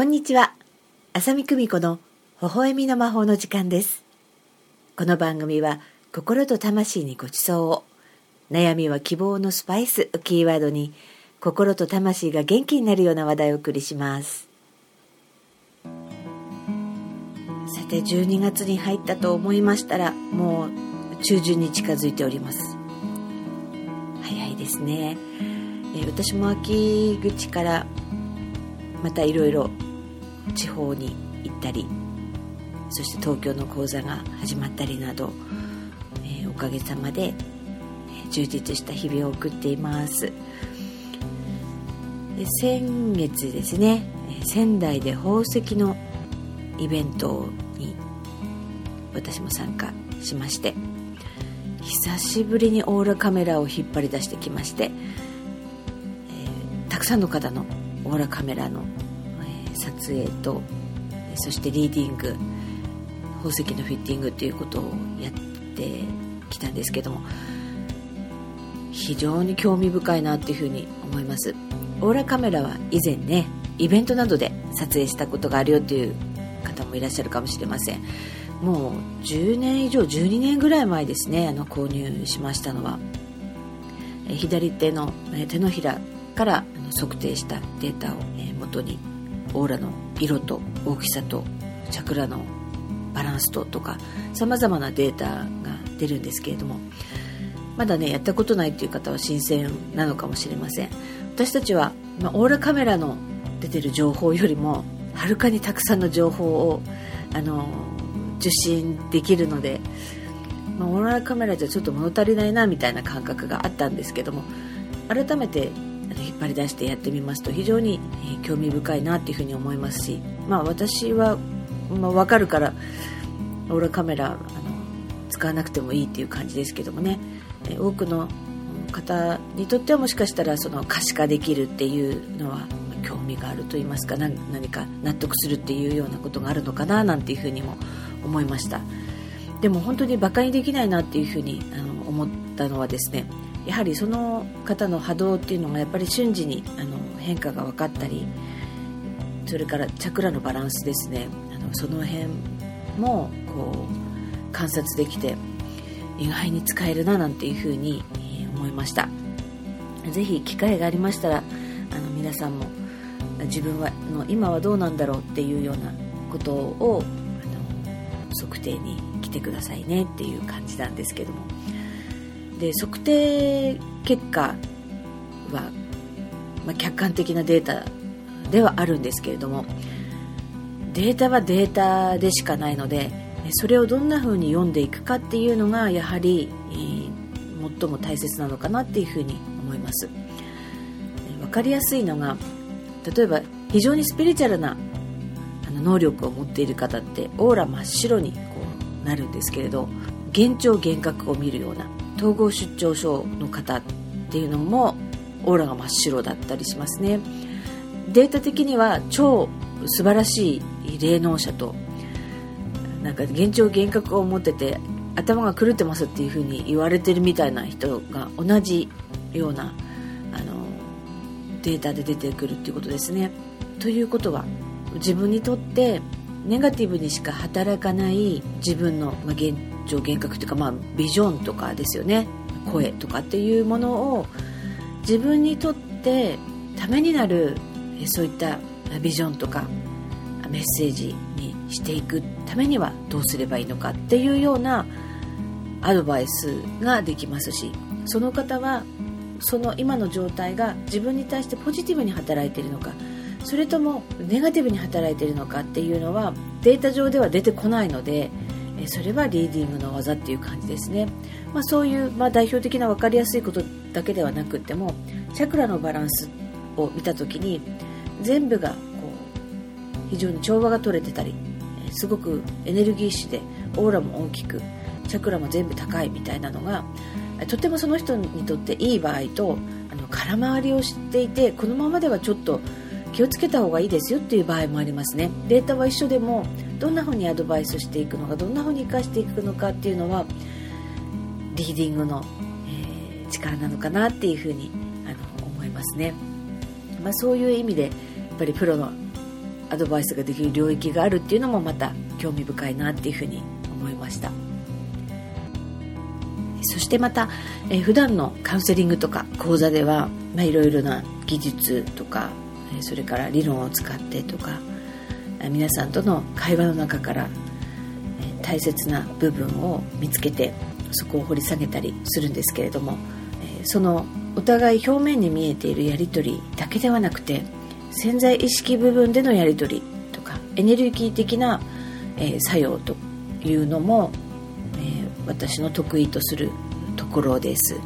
こんにちは。浅見久美子の微笑みの魔法の時間です。この番組は心と魂にご馳走を。悩みは希望のスパイスをキーワードに心と魂が元気になるような話題をお送りします。さて12月に入ったと思いましたらもう中旬に近づいております。早いですね。え私も秋口からまたいろいろ地方に行ったりそして東京の講座が始まったりなど、えー、おかげさまで充実した日々を送っています。で先月ですね仙台で宝石のイベントに私も参加しまして久しぶりにオーラカメラを引っ張り出してきまして、えー、たくさんの方のオーラカメラの、撮影とそしてリーディング宝石のフィッティングということをやってきたんですけども非常に興味深いなっていうふうに思います。オーラカメラは以前ねイベントなどで撮影したことがあるよという方もいらっしゃるかもしれません。もう10年以上12年ぐらい前ですねあの購入しましたのは。左手の手のひらから測定したデータを元にオーラの色と大きさとチャクラのバランスととかさまざまなデータが出るんですけれどもまだねやったことないっていう方は新鮮なのかもしれません。私たちは、まあ、オーラカメラの出てる情報よりもはるかにたくさんの情報をあの受信できるので、まあ、オーラカメラじゃちょっと物足りないなみたいな感覚があったんですけども改めて引っ張り出してやってみますと非常に興味深いなっていうふうに思いますし、まあ、私は、まあ、分かるからオーラカメラあの使わなくてもいいっていう感じですけどもね。多くの方にとってはもしかしたらその可視化できるっていうのは興味があると言いますか何か納得するっていうようなことがあるのかななんていうふうにも思いました。でも本当にバカにできないなっていうふうにあの思ったのはですねやはりその方の波動っていうのがやっぱり瞬時にあの変化が分かったりそれからチャクラのバランスですね。あのその辺もこう観察できて意外に使えるななんていうふうに思いました。是非機会がありましたらあの皆さんも自分はの今はどうなんだろうっていうようなことを測定に来てくださいねっていう感じなんですけども。で測定結果は、まあ、客観的なデータではあるんですけれどもデータはデータでしかないのでそれをどんな風に読んでいくかっていうのがやはり、えー、最も大切なのかなっていうふうに思います。分かりやすいのが例えば非常にスピリチュアルなあの能力を持っている方ってオーラ真っ白にこうなるんですけれど幻聴幻覚を見るような統合失調症の方っていうのもオーラが真っ白だったりしますねデータ的には超素晴らしい霊能者となんか幻聴幻覚を持ってて頭が狂ってますっていう風に言われてるみたいな人が同じようなあのデータで出てくるっていうことですね。ということは自分にとってネガティブにしか働かない自分の、まあ、現状幻覚というか、まあ、ビジョンとかですよね。声とかっていうものを自分にとってためになるそういったビジョンとかメッセージにしていくためにはどうすればいいのかっていうようなアドバイスができますしその方はその今の状態が自分に対してポジティブに働いているのかそれともネガティブに働いているのかっていうのはデータ上では出てこないのでそれはリーディングの技っていう感じですね、まあ、そういう、まあ、代表的な分かりやすいことだけではなくてもチャクラのバランスを見た時に全部がこう非常に調和が取れてたりすごくエネルギッシュでオーラも大きくチャクラも全部高いみたいなのがとてもその人にとっていい場合とあの空回りをしていてこのままではちょっと気をつけた方がいいですよっていう場合もありますね。データは一緒でもどんな風にアドバイスしていくのかどんな風に生かしていくのかっていうのはリーディングの、えー、力なのかなっていう風にあの思いますね、まあ、そういう意味でやっぱりプロのアドバイスができる領域があるっていうのもまた興味深いなっていうふうに思いました。そしてまた、えー、普段のカウンセリングとか講座では、まあ、いろいろな技術とか、それから理論を使ってとか皆さんとの会話の中から、大切な部分を見つけてそこを掘り下げたりするんですけれども、そのお互い表面に見えているやり取りだけではなくて潜在意識部分でのやり取りとかエネルギー的な、え、作用というのも、え、私の得意とするところです。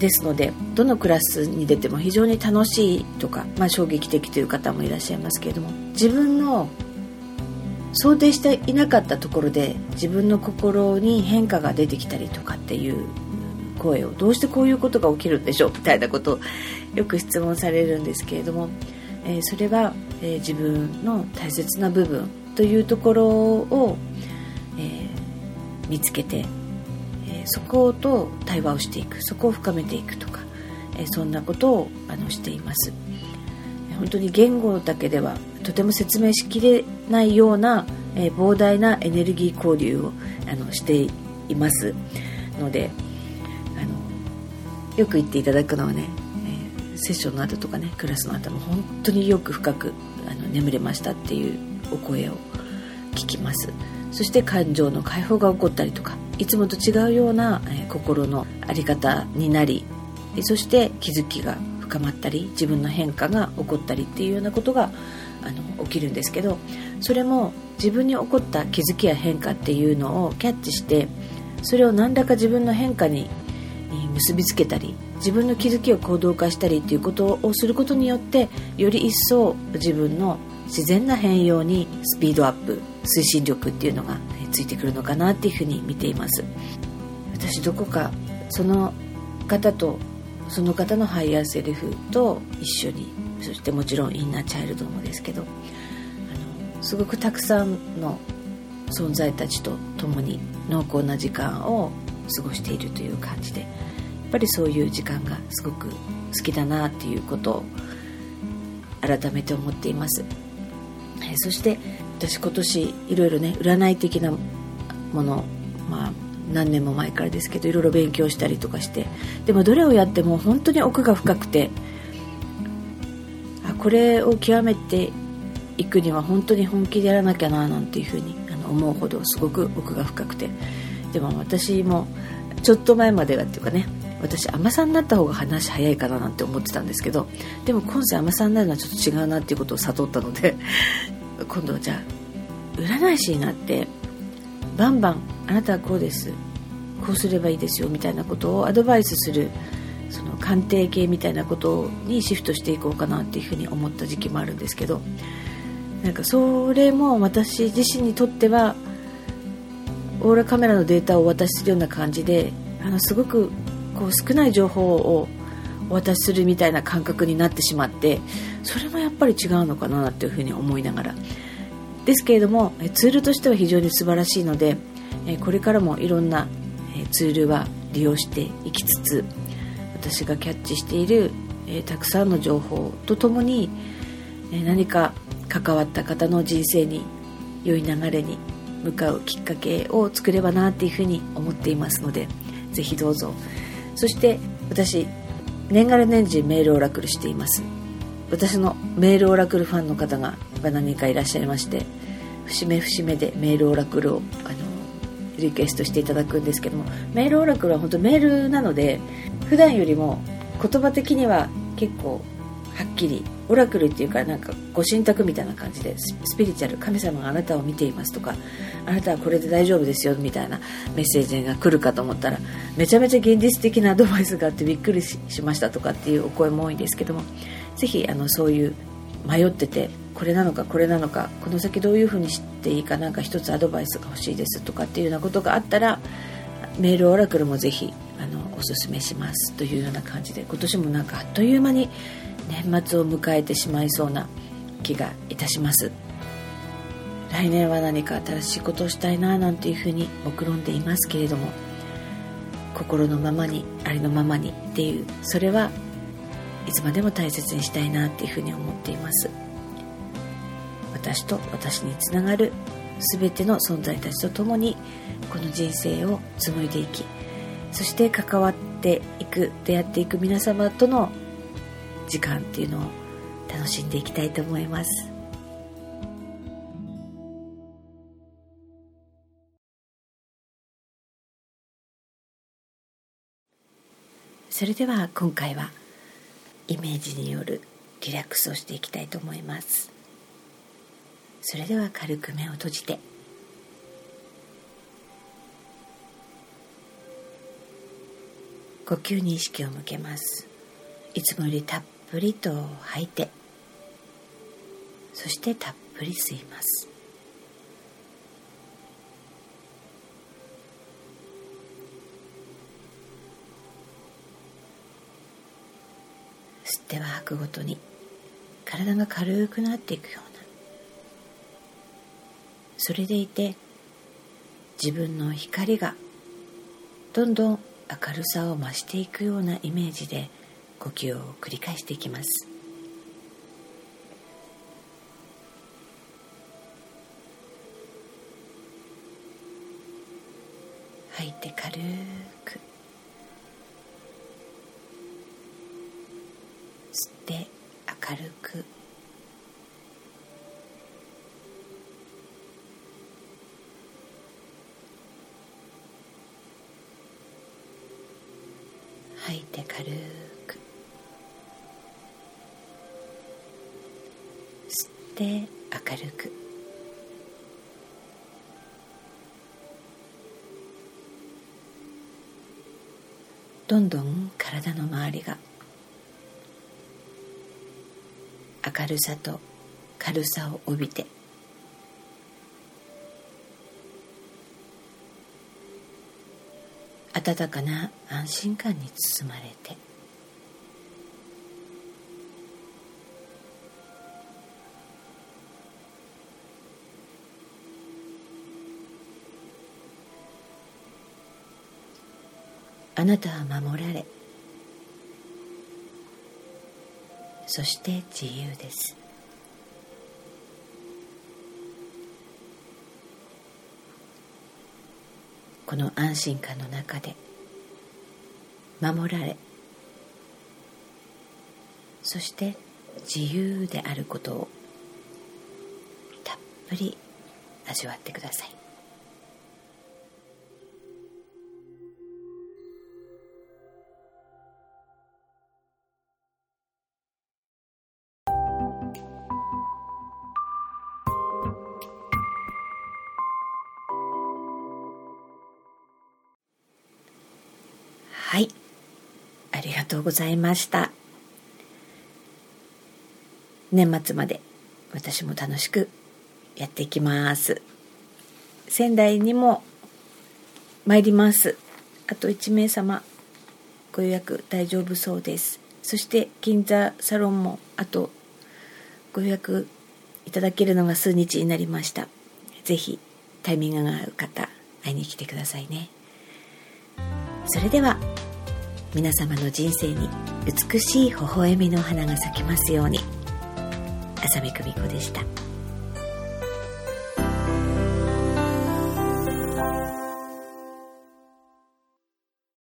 ですのでどのクラスに出ても非常に楽しいとか、まあ、衝撃的という方もいらっしゃいますけれども自分の想定していなかったところで自分の心に変化が出てきたりとかっていう声をどうしてこういうことが起きるんでしょうみたいなことをよく質問されるんですけれどもえー、それは、えー、自分の大切な部分というところを、えー、見つけて、そこと対話をしていく。そこを深めていくとか、えそんなことをあのしています。本当に言語だけではとても説明しきれないような、え膨大なエネルギー交流をあのしています。のであのよく言っていただくのはねえセッションの後とかねクラスの後も本当によく深くあの眠れましたっていうお声を聞きます。そして感情の解放が起こったりとかいつもと違うような、え心の在り方になりそして気づきが深まったり自分の変化が起こったりっていうようなことがあの起きるんですけどそれも自分に起こった気づきや変化っていうのをキャッチしてそれを何らか自分の変化に結びつけたり自分の気づきを行動化したりっていうことをすることによってより一層自分の自然な変容にスピードアップ推進力っていうのがついてくるのかなっていうふうに見ています。私どこかその方とその方のハイヤーセルフと一緒にそしてもちろんインナーチャイルドもですけどあのすごくたくさんの存在たちと共に濃厚な時間を過ごしているという感じでやっぱりそういう時間がすごく好きだなっていうことを改めて思っています、えそして私今年いろいろね占い的なものまあ何年も前からですけどいろいろ勉強したりとかしてでもどれをやっても本当に奥が深くてあこれを極めていくには本当に本気でやらなきゃななんていうふうにあの思うほどすごく奥が深くてでも私もちょっと前まではっていうかね私甘さんになった方が話早いかななんて思ってたんですけどでも今世甘さんになるのはちょっと違うなっていうことを悟ったので今度じゃあ占い師になってバンバンあなたはこうです。こうすればいいですよみたいなことをアドバイスするその鑑定系みたいなことにシフトしていこうかなっていうふうに思った時期もあるんですけどなんかそれも私自身にとってはオーラカメラのデータをお渡しするような感じであのすごくこう少ない情報をお渡しするみたいな感覚になってしまってそれもやっぱり違うのかなっていうふうに思いながら。ですけれどもツールとしては非常に素晴らしいのでこれからもいろんなツールは利用していきつつ私がキャッチしているたくさんの情報とともに何か関わった方の人生に良い流れに向かうきっかけを作ればなっていうふうに思っていますのでぜひどうぞ。そして私年がら年中メールオラクルしています。私のメールオラクルファンの方が何人かいらっしゃいまして節目節目でメールオラクルをあのリクエストしていただくんですけどもメールオラクルは本当メールなので普段よりも言葉的には結構はっきりオラクルっていうかなんかご神託みたいな感じでスピリチュアル神様があなたを見ていますとかあなたはこれで大丈夫ですよみたいなメッセージが来るかと思ったらめちゃめちゃ現実的なアドバイスがあってびっくりしましたとかっていうお声も多いんですけどもぜひあのそういう迷っててこれなのかこれなのかこの先どういうふうにしていいかなんか一つアドバイスが欲しいですとかっていうようなことがあったらメールオラクルもぜひあのおすすめしますというような感じで今年もなんかあっという間に年末を迎えてしまいそうな気がいたします。来年は何か新しいことをしたいななんていうふうに目論んでいますけれども心のままにありのままにっていうそれはいつまでも大切にしたいなっていうふうに思っています。私と私につながる全ての存在たちと共にこの人生を紡いでいきそして関わっていく出会っていく皆様との時間っていうのを楽しんでいきたいと思います。それでは今回はイメージによるリラックスをしていきたいと思います。それでは軽く目を閉じて。呼吸に意識を向けます。いつもよりたっぷりと吐いて。そしてたっぷり吸います。吸っては吐くごとに体が軽くなっていくようなそれでいて自分の光がどんどん明るさを増していくようなイメージで呼吸を繰り返していきます。吐いて軽く吸って明るく吐いて軽く明るく。どんどん体の周りが明るさと軽さを帯びて温かな安心感に包まれて。あなたは守られ。そして自由です。この安心感の中で守られ。そして自由であることをたっぷり味わってください。はい。ありがとうございました。年末まで私も楽しくやっていきます。仙台にも参ります。あと1名様ご予約大丈夫そうです。そして銀座サロンもあとご予約いただけるのが数日になりました。ぜひタイミングが合う方会いに来てくださいね。それでは皆様の人生に美しい微笑みの花が咲きますように浅見久美子でした。